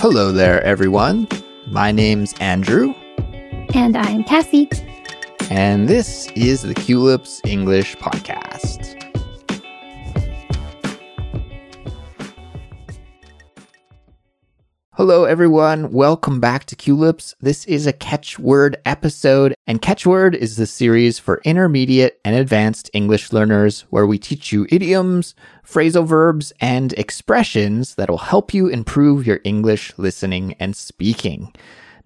Hello there, everyone. My name's Andrew, And I'm Kassy. and this is the Culips English Podcast. Hello, everyone. Welcome back to Culips. This is a catchword episode, and catchword is the series for intermediate and advanced English learners where we teach you idioms, phrasal verbs, and expressions that will help you improve your English listening and speaking.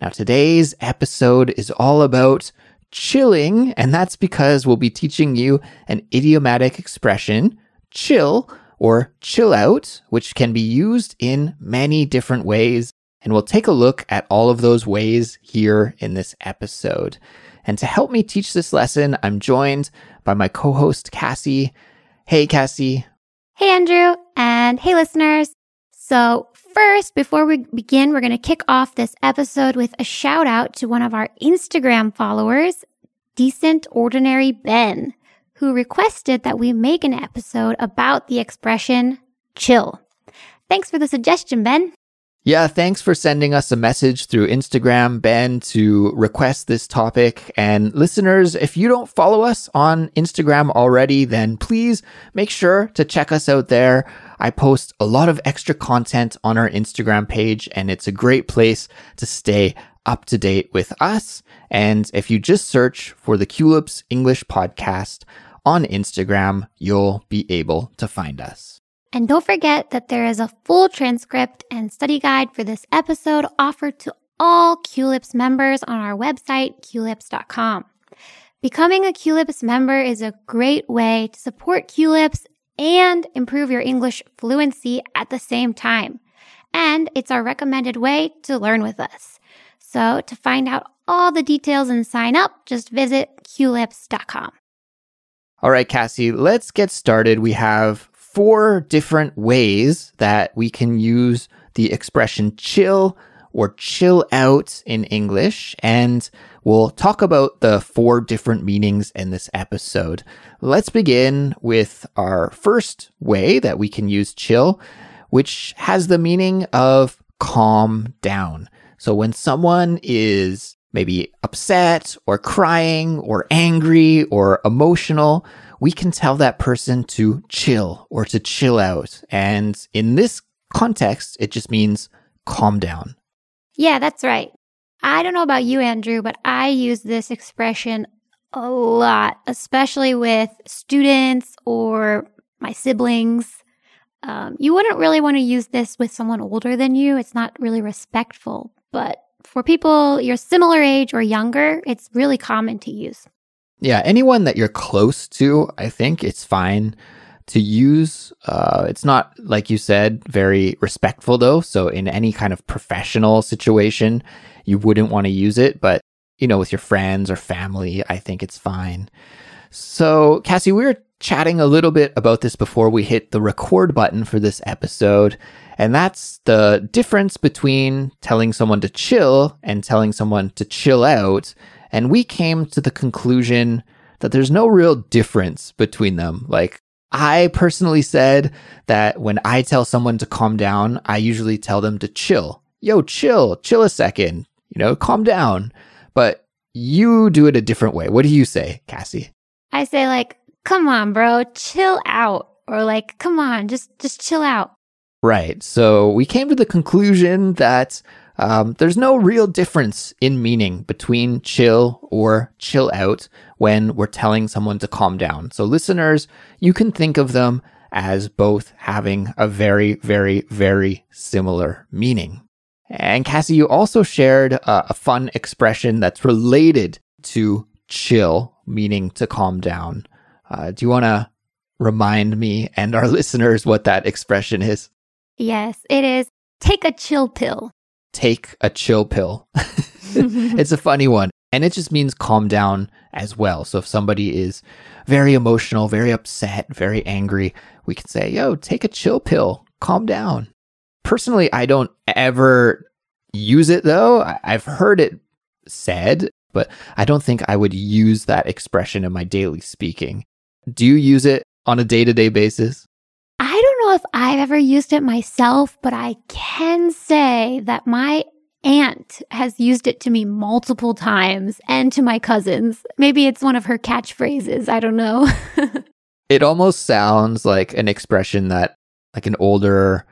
Now, today's episode is all about chilling, and that's because we'll be teaching you an idiomatic expression, chill, or chill out, which can be used in many different ways. And we'll take a look at all of those ways here in this episode. And to help me teach this lesson, I'm joined by my co host, Kassy. Hey, Kassy. Hey, Andrew. And hey, listeners. So, first, before we begin, we're going to kick off this episode with a shout out to one of our Instagram followers, Decent Ordinary Ben, who requested that we make an episode about the expression chill. Thanks for the suggestion, Ben. Yeah, thanks for sending us a message through Instagram, Ben, to request this topic. And listeners, if you don't follow us on Instagram already, then please make sure to check us out there. I post a lot of extra content on our Instagram page, and it's a great place to stay up to date with us. And if you just search for the Culips English Podcast on Instagram, you'll be able to find us. And don't forget that there is a full transcript and study guide for this episode offered to all Culips members on our website, culips.com. Becoming a Culips member is a great way to support Culips and improve your English fluency at the same time. And it's our recommended way to learn with us. So to find out all the details and sign up, just visit culips.com. All right, Kassy, let's get started. We have four different ways that we can use the expression chill or chill out in English. And we'll talk about the four different meanings in this episode. Let's begin with our first way that we can use chill, which has the meaning of calm down. So when someone is maybe upset or crying or angry or emotional, we can tell that person to chill or to chill out. And in this context, it just means calm down. Yeah, that's right. I don't know about you, Andrew, but I use this expression a lot, especially with students or my siblings. Um, you wouldn't really want to use this with someone older than you. It's not really respectful, but for people your similar age or younger, it's really common to use. Yeah, anyone that you're close to, I think it's fine to use. Uh, it's not, like you said, very respectful though. So, in any kind of professional situation, you wouldn't want to use it. But, you know, with your friends or family, I think it's fine. So, Kassy, we were chatting a little bit about this before we hit the record button for this episode. And that's the difference between telling someone to chill and telling someone to chill out. And we came to the conclusion that there's no real difference between them. Like, I personally said that when I tell someone to calm down, I usually tell them to chill. Yo, chill, chill a second, you know, calm down. But you do it a different way. What do you say, Kassy? I say like, "Come on, bro, chill out," or like, "Come on, just just chill out." Right. So we came to the conclusion that um, there's no real difference in meaning between chill or chill out when we're telling someone to calm down. So, listeners, you can think of them as both having a very, very, very similar meaning. And Kassy, you also shared a, a fun expression that's related to chill, meaning to calm down. Uh, do you want to remind me and our listeners what that expression is? Yes, it is. Take a chill pill. take a chill pill. it's a funny one. And it just means calm down as well. So if somebody is very emotional, very upset, very angry, we can say, yo, take a chill pill, calm down. Personally, I don't ever use it though. I've heard it said, but I don't think I would use that expression in my daily speaking. Do you use it on a day to day basis? I don't know if I've ever used it myself, but I can say that my aunt has used it to me multiple times and to my cousins. Maybe it's one of her catchphrases. I don't know. it almost sounds like an expression that like an older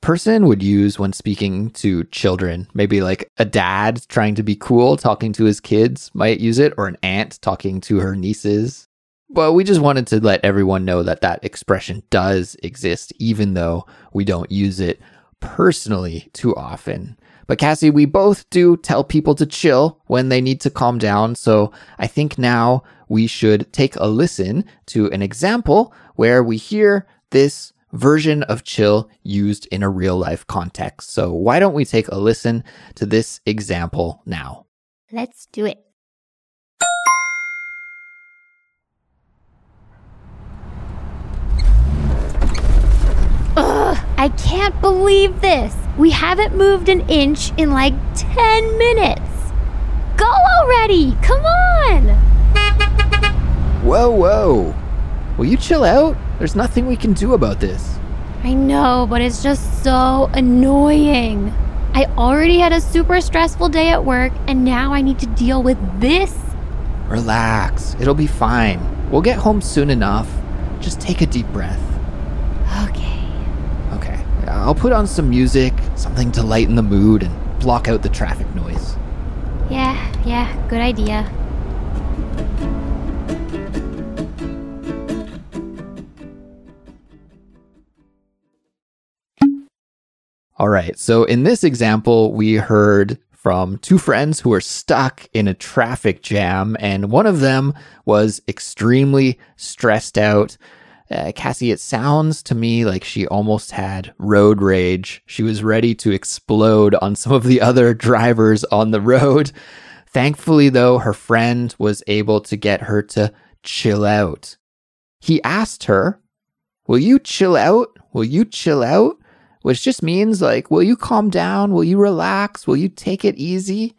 person would use when speaking to children. Maybe like a dad trying to be cool, talking to his kids might use it, or an aunt talking to her nieces. But we just wanted to let everyone know that that expression does exist, even though we don't use it personally too often. But Kassy, we both do tell people to chill when they need to calm down. So I think now we should take a listen to an example where we hear this version of chill used in a real life context. So why don't we take a listen to this example now? Let's do it. Ugh, I can't believe this. We haven't moved an inch in like 10 minutes. Go already! Come on! Whoa, whoa. Will you chill out? There's nothing we can do about this. I know, but it's just so annoying. I already had a super stressful day at work, and now I need to deal with this. Relax. It'll be fine. We'll get home soon enough. Just take a deep breath. I'll put on some music, something to lighten the mood and block out the traffic noise. Yeah, yeah, good idea. All right. So in this example, we heard from two friends who were stuck in a traffic jam, and one of them was extremely stressed out. Uh, Kassy, it sounds to me like she almost had road rage. She was ready to explode on some of the other drivers on the road. Thankfully, though, her friend was able to get her to chill out. He asked her, Will you chill out? Will you chill out? which just means like, will you calm down? Will you relax? Will you take it easy?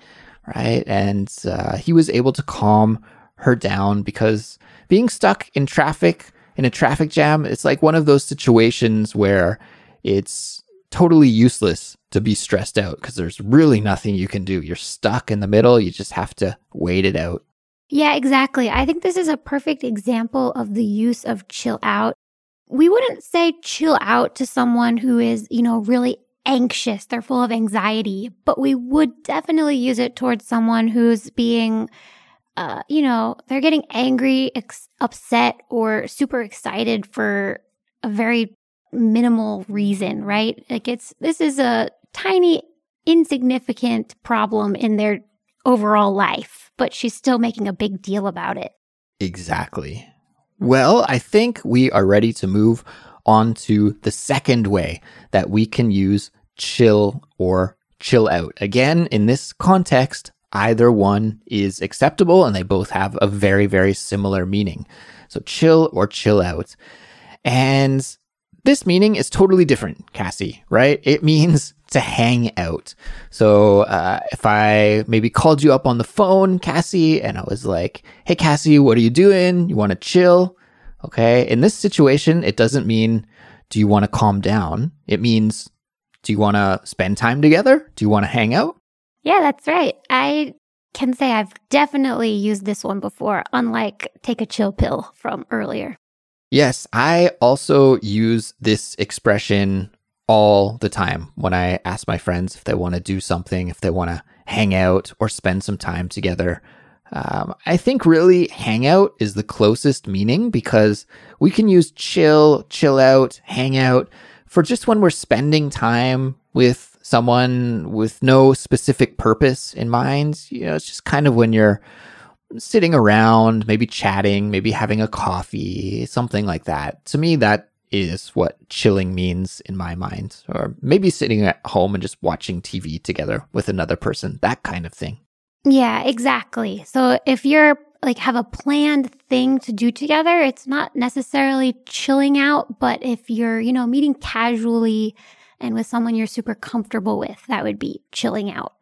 Right. And uh, he was able to calm her down because being stuck in traffic, in a traffic jam, it's like one of those situations where it's totally useless to be stressed out because there's really nothing you can do. You're stuck in the middle. You just have to wait it out. Yeah, exactly. I think this is a perfect example of the use of chill out we wouldn't say chill out to someone who is, you know, really anxious, they're full of anxiety, but we would definitely use it towards someone who's being, uh, you know, they're getting angry, ex- upset, or super excited for a very minimal reason, right? Like it's, this is a tiny, insignificant problem in their overall life, but she's still making a big deal about it. Exactly. Well, I think we are ready to move on to the second way that we can use chill or chill out. Again, in this context, either one is acceptable and they both have a very, very similar meaning. So chill or chill out. And this meaning is totally different, Kassy, right? It means to hang out. So uh, if I maybe called you up on the phone, Kassy, and I was like, hey, Kassy, what are you doing? You want to chill? Okay. In this situation, it doesn't mean, do you want to calm down? It means, do you want to spend time together? Do you want to hang out? Yeah, that's right. I can say I've definitely used this one before, unlike take a chill pill from earlier. Yes, I also use this expression all the time when I ask my friends if they want to do something, if they want to hang out or spend some time together. Um, I think really hangout is the closest meaning because we can use chill, chill out, hang out for just when we're spending time with someone with no specific purpose in mind. You know, it's just kind of when you're sitting around, maybe chatting, maybe having a coffee, something like that. To me, that is what chilling means in my mind. Or maybe sitting at home and just watching TV together with another person, that kind of thing. Yeah, exactly. So if you're like have a planned thing to do together, it's not necessarily chilling out, but if you're, you know, meeting casually and with someone you're super comfortable with, that would be chilling out.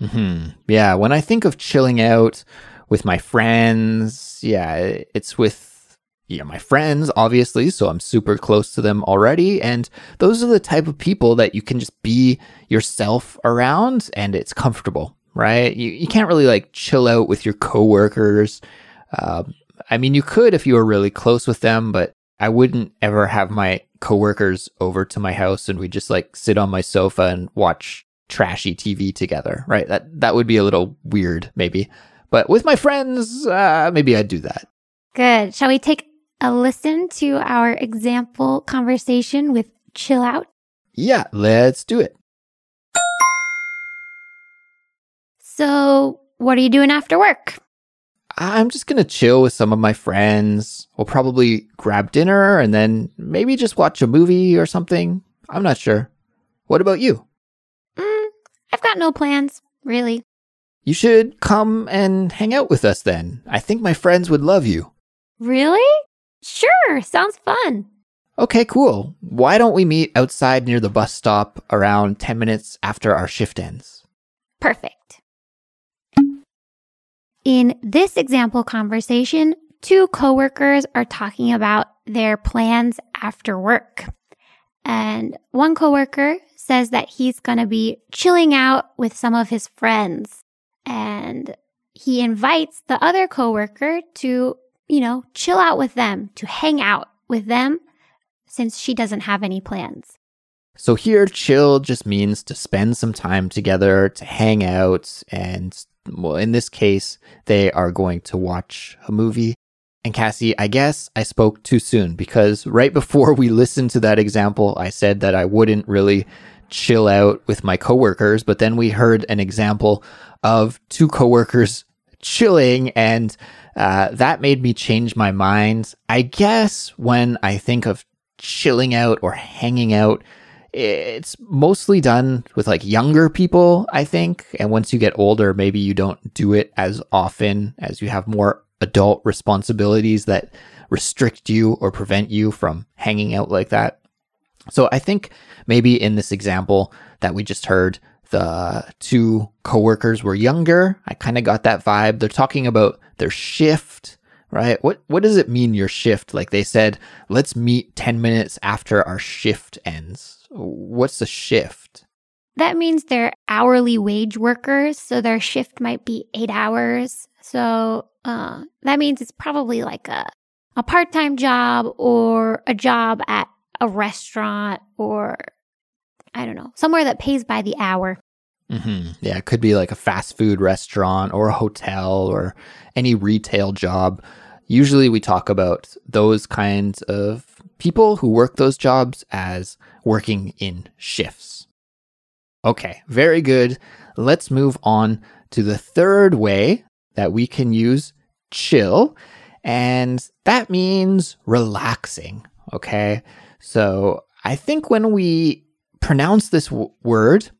hmm Yeah, when I think of chilling out with my friends, yeah, it's with yeah, my friends, obviously, so I'm super close to them already. And those are the type of people that you can just be yourself around and it's comfortable, right? You, you can't really like chill out with your coworkers. Um, I mean, you could if you were really close with them, but I wouldn't ever have my coworkers over to my house and we just like sit on my sofa and watch trashy TV together, right? That that would be a little weird, maybe. But with my friends, uh, maybe I'd do that. Good. Shall we take a listen to our example conversation with Chill Out? Yeah, let's do it. So, what are you doing after work? I'm just going to chill with some of my friends. We'll probably grab dinner and then maybe just watch a movie or something. I'm not sure. What about you? Mm, I've got no plans, really. You should come and hang out with us then. I think my friends would love you. Really? Sure, sounds fun. Okay, cool. Why don't we meet outside near the bus stop around 10 minutes after our shift ends? Perfect. In this example conversation, two coworkers are talking about their plans after work. And one coworker says that he's going to be chilling out with some of his friends. And he invites the other coworker to you know, chill out with them, to hang out with them since she doesn't have any plans. So here, chill just means to spend some time together, to hang out, and well, in this case, they are going to watch a movie. And Kassy, I guess I spoke too soon because right before we listened to that example, I said that I wouldn't really chill out with my coworkers, but then we heard an example of two coworkers chilling and uh, that made me change my mind. I guess when I think of chilling out or hanging out, it's mostly done with like younger people, I think. And once you get older, maybe you don't do it as often as you have more adult responsibilities that restrict you or prevent you from hanging out like that. So I think maybe in this example that we just heard, the two coworkers were younger. I kind of got that vibe. They're talking about their shift, right? What what does it mean your shift? Like they said, let's meet 10 minutes after our shift ends. What's the shift? That means they're hourly wage workers, so their shift might be 8 hours. So, uh, that means it's probably like a a part-time job or a job at a restaurant or I don't know, somewhere that pays by the hour. Mm-hmm. Yeah, it could be like a fast food restaurant or a hotel or any retail job. Usually we talk about those kinds of people who work those jobs as working in shifts. Okay, very good. Let's move on to the third way that we can use chill, and that means relaxing. Okay, so I think when we pronounce this w- word,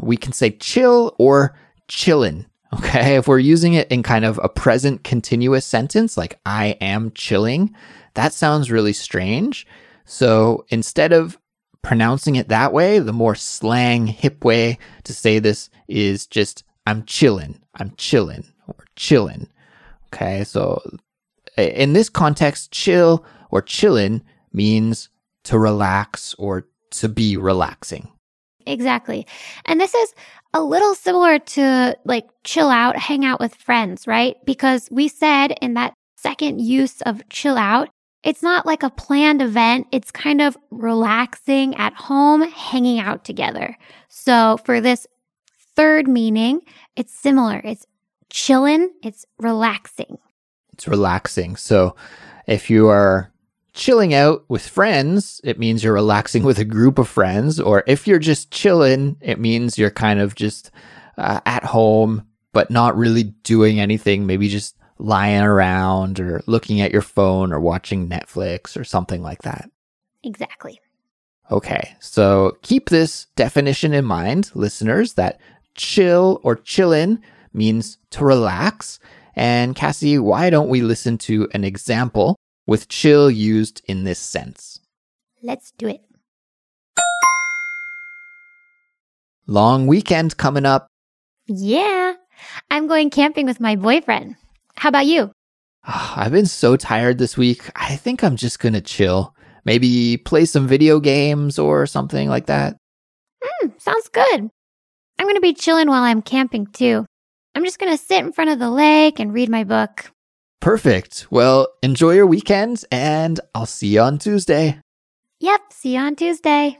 we can say chill or chillin'. Okay. If we're using it in kind of a present continuous sentence, like I am chilling, that sounds really strange. So instead of pronouncing it that way, the more slang, hip way to say this is just I'm chillin', I'm chillin', or chillin'. Okay. So in this context, chill or chillin' means to relax or to be relaxing. Exactly. And this is a little similar to like chill out, hang out with friends, right? Because we said in that second use of chill out, it's not like a planned event. It's kind of relaxing at home, hanging out together. So for this third meaning, it's similar. It's chillin', it's relaxing. It's relaxing. So if you are chilling out with friends, it means you're relaxing with a group of friends. Or if you're just chilling, it means you're kind of just uh, at home, but not really doing anything. Maybe just lying around or looking at your phone or watching Netflix or something like that. Exactly. Okay, so keep this definition in mind, listeners, that chill or chillin means to relax. And Kassy, why don't we listen to an example with chill used in this sense. Let's do it. Long weekend coming up. Yeah, I'm going camping with my boyfriend. How about you? I've been so tired this week. I think I'm just gonna chill. Maybe play some video games or something like that. Mm, sounds good. I'm going to be chilling while I'm camping too. I'm just going to sit in front of the lake and read my book. Perfect. Well, enjoy your weekend and I'll see you on Tuesday. Yep, see you on Tuesday.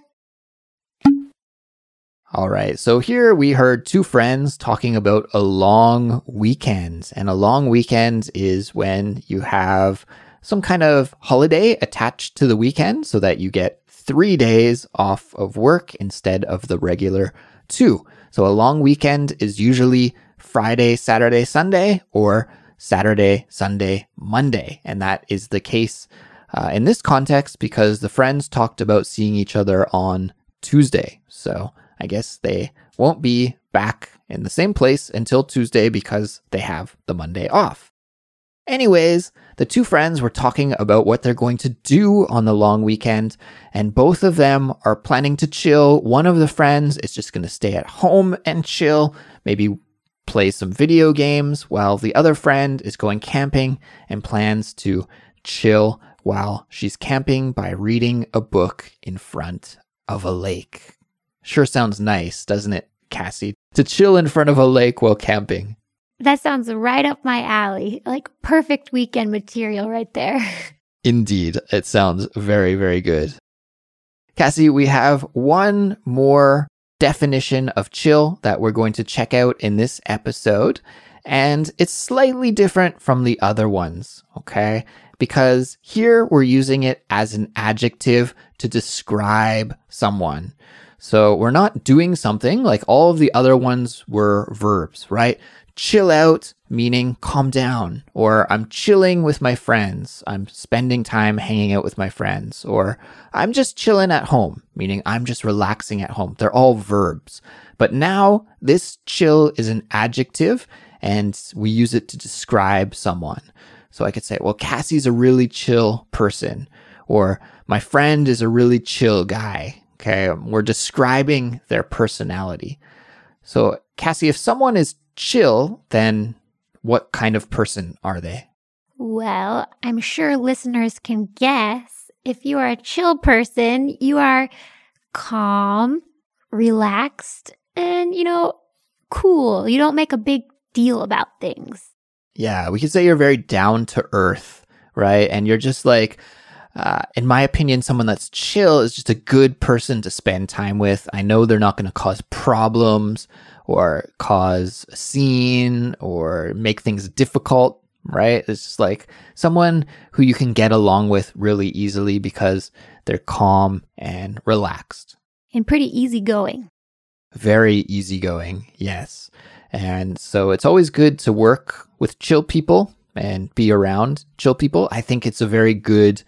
All right. So here we heard two friends talking about a long weekend. And a long weekend is when you have some kind of holiday attached to the weekend so that you get three days off of work instead of the regular two. So a long weekend is usually Friday, Saturday, Sunday, or Saturday, Sunday, Monday. And that is the case uh, in this context because the friends talked about seeing each other on Tuesday. So I guess they won't be back in the same place until Tuesday because they have the Monday off. Anyways, the two friends were talking about what they're going to do on the long weekend, and both of them are planning to chill. One of the friends is just going to stay at home and chill, maybe play some video games, while the other friend is going camping and plans to chill while she's camping by reading a book in front of a lake. Sure sounds nice, doesn't it, Kassy? To chill in front of a lake while camping. That sounds right up my alley. Like perfect weekend material right there. Indeed, it sounds very, very good. Kassy, we have one more definition of chill that we're going to check out in this episode, and it's slightly different from the other ones, okay? Because here we're using it as an adjective to describe someone. So we're not doing something like all of the other ones were verbs, right? Chill out, meaning calm down, or I'm chilling with my friends. I'm spending time hanging out with my friends, or I'm just chilling at home, meaning I'm just relaxing at home. They're all verbs. But now this chill is an adjective and we use it to describe someone. So I could say, well, Kassy's a really chill person, or my friend is a really chill guy. Okay. We're describing their personality. So, Kassy, if someone is chill, then what kind of person are they? Well, I'm sure listeners can guess. If you are a chill person, you are calm, relaxed, and, you know, cool. You don't make a big deal about things. Yeah, we could say you're very down to earth, right? And you're just like, uh, in my opinion, someone that's chill is just a good person to spend time with. I know they're not going to cause problems or cause a scene or make things difficult, right? It's just like someone who you can get along with really easily because they're calm and relaxed. And pretty easygoing. Very easygoing, yes. And so it's always good to work with chill people and be around chill people. I think it's a very good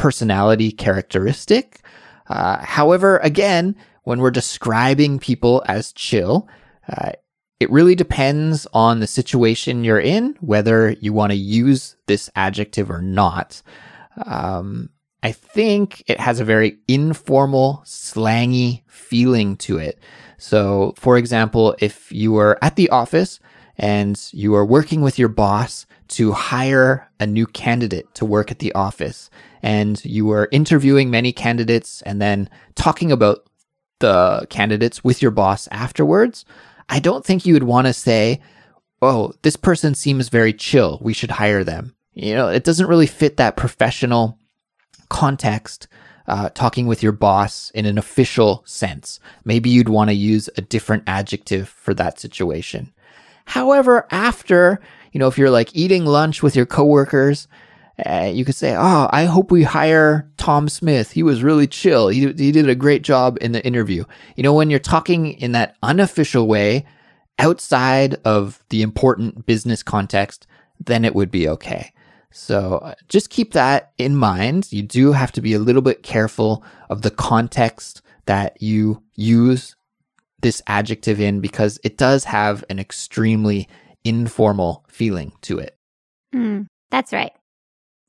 personality characteristic. Uh, however, again, when we're describing people as chill, uh, it really depends on the situation you're in, whether you want to use this adjective or not. Um, I think it has a very informal, slangy feeling to it. So, for example, if you were at the office and you are working with your boss to hire a new candidate to work at the office and you are interviewing many candidates and then talking about the candidates with your boss afterwards, I don't think you would want to say, Oh, this person seems very chill. We should hire them. You know, it doesn't really fit that professional context, uh, talking with your boss in an official sense. Maybe you'd want to use a different adjective for that situation. However, after you know, if you're like eating lunch with your coworkers, uh, you could say, "Oh, I hope we hire Tom Smith. He was really chill. He he did a great job in the interview." You know, when you're talking in that unofficial way, outside of the important business context, then it would be okay. So uh, just keep that in mind. You do have to be a little bit careful of the context that you use this adjective in because it does have an extremely informal feeling to it. Mm, that's right.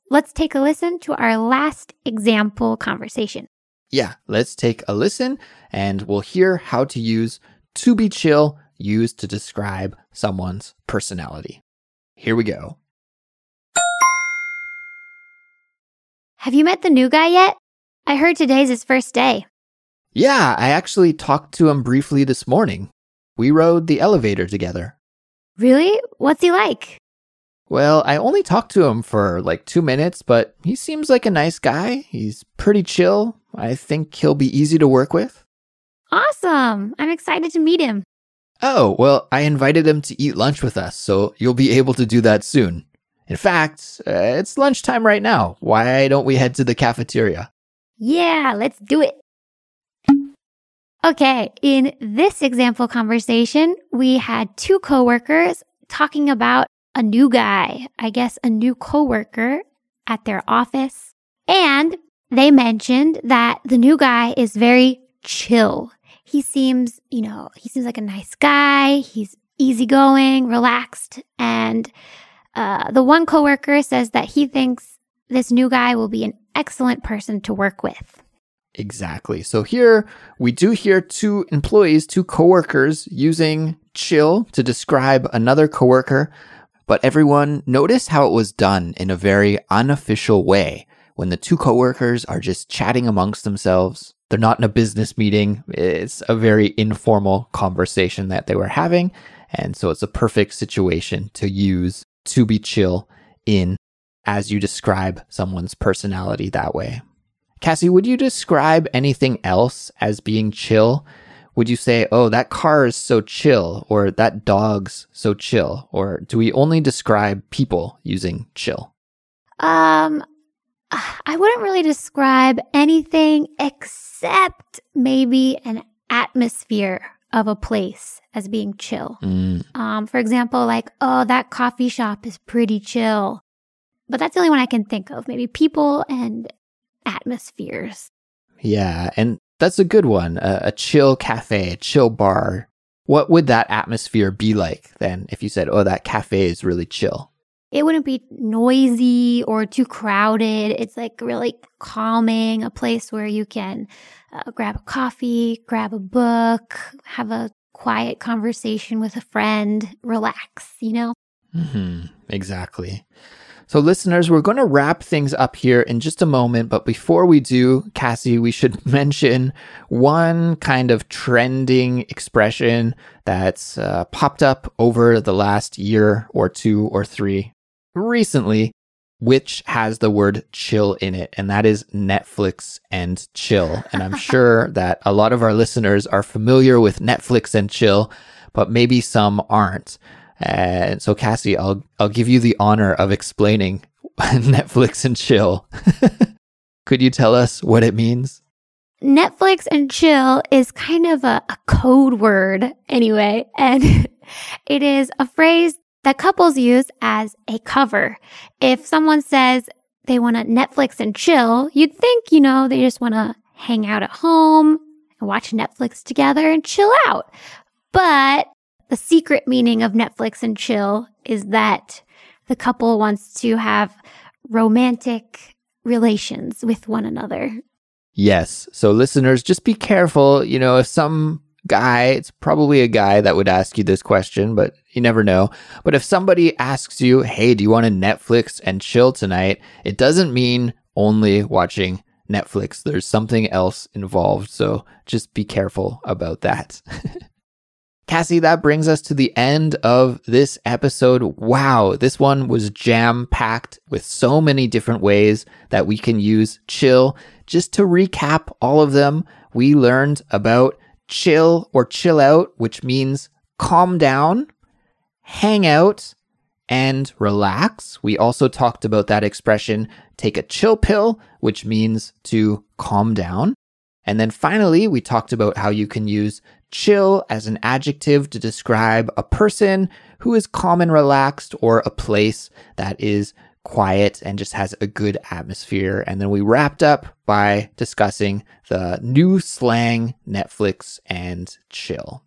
Let's take a listen to our last example conversation. Yeah, let's take a listen and we'll hear how to use to be chill used to describe someone's personality. Here we go. Have you met the new guy yet? I heard today's his first day. Yeah, I actually talked to him briefly this morning. We rode the elevator together. Really? What's he like? Well, I only talked to him for like two minutes, but he seems like a nice guy. He's pretty chill. I think he'll be easy to work with. Awesome. I'm excited to meet him. Oh, well, I invited him to eat lunch with us, so you'll be able to do that soon. In fact, uh, it's lunchtime right now. Why don't we head to the cafeteria? Yeah, let's do it. Okay, in this example conversation, we had two coworkers talking about a new guy, I guess a new coworker at their office. And they mentioned that the new guy is very chill. He seems, you know, he seems like a nice guy. He's easygoing, relaxed. And uh, the one coworker says that he thinks this new guy will be an excellent person to work with. Exactly. So here we do hear two employees, two coworkers using chill to describe another coworker, but everyone notice how it was done in a very unofficial way when the two coworkers are just chatting amongst themselves. They're not in a business meeting. It's a very informal conversation that they were having. And so it's a perfect situation to use to be chill in as you describe someone's personality that way. Kassy, would you describe anything else as being chill? Would you say, oh, that car is so chill, or that dog's so chill? Or do we only describe people using chill? Um, I wouldn't really describe anything except maybe an atmosphere of a place as being chill. Mm. Um, for example, like, oh, that coffee shop is pretty chill. But that's the only one I can think of. Maybe people and atmospheres. Yeah, and that's a good one. A, a chill cafe, a chill bar. What would that atmosphere be like then if you said, oh, that cafe is really chill? It wouldn't be noisy or too crowded. It's like really calming, a place where you can uh, grab a coffee, grab a book, have a quiet conversation with a friend, relax, you know? Mm-hmm, exactly. So, listeners, we're going to wrap things up here in just a moment. But before we do, Kassy, we should mention one kind of trending expression that's uh, popped up over the last year or two or three recently, which has the word chill in it. And that is Netflix and chill. And I'm sure that a lot of our listeners are familiar with Netflix and chill, but maybe some aren't. And so, Kassy, I'll I'll give you the honor of explaining Netflix and chill. Could you tell us what it means? Netflix and chill is kind of a, a code word anyway, and it is a phrase that couples use as a cover. If someone says they want to Netflix and chill, you'd think, you know, they just want to hang out at home and watch Netflix together and chill out. But the secret meaning of Netflix and chill is that the couple wants to have romantic relations with one another. Yes. So, listeners, just be careful. You know, if some guy, it's probably a guy that would ask you this question, but you never know. But if somebody asks you, hey, do you want to Netflix and chill tonight? It doesn't mean only watching Netflix. There's something else involved. So just be careful about that. Kassy, that brings us to the end of this episode. Wow, this one was jam packed with so many different ways that we can use chill. Just to recap all of them, we learned about chill or chill out, which means calm down, hang out, and relax. We also talked about that expression, take a chill pill, which means to calm down. And then finally, we talked about how you can use chill as an adjective to describe a person who is calm and relaxed or a place that is quiet and just has a good atmosphere. And then we wrapped up by discussing the new slang Netflix and chill.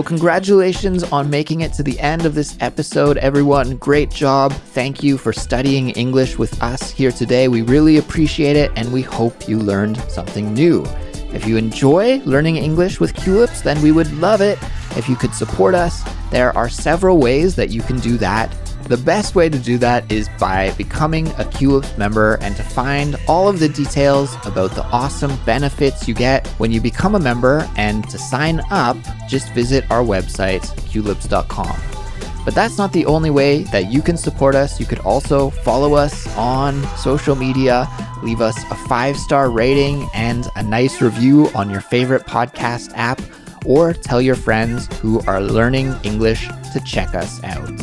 So, congratulations on making it to the end of this episode, everyone. Great job. Thank you for studying English with us here today. We really appreciate it and we hope you learned something new. If you enjoy learning English with Culips, then we would love it if you could support us. There are several ways that you can do that. The best way to do that is by becoming a Culips member and to find all of the details about the awesome benefits you get when you become a member and to sign up, just visit our website, culips.com. But that's not the only way that you can support us. You could also follow us on social media, leave us a five star rating and a nice review on your favorite podcast app, or tell your friends who are learning English to check us out.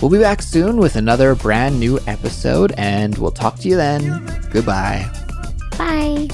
We'll be back soon with another brand new episode, and we'll talk to you then. Goodbye. Bye.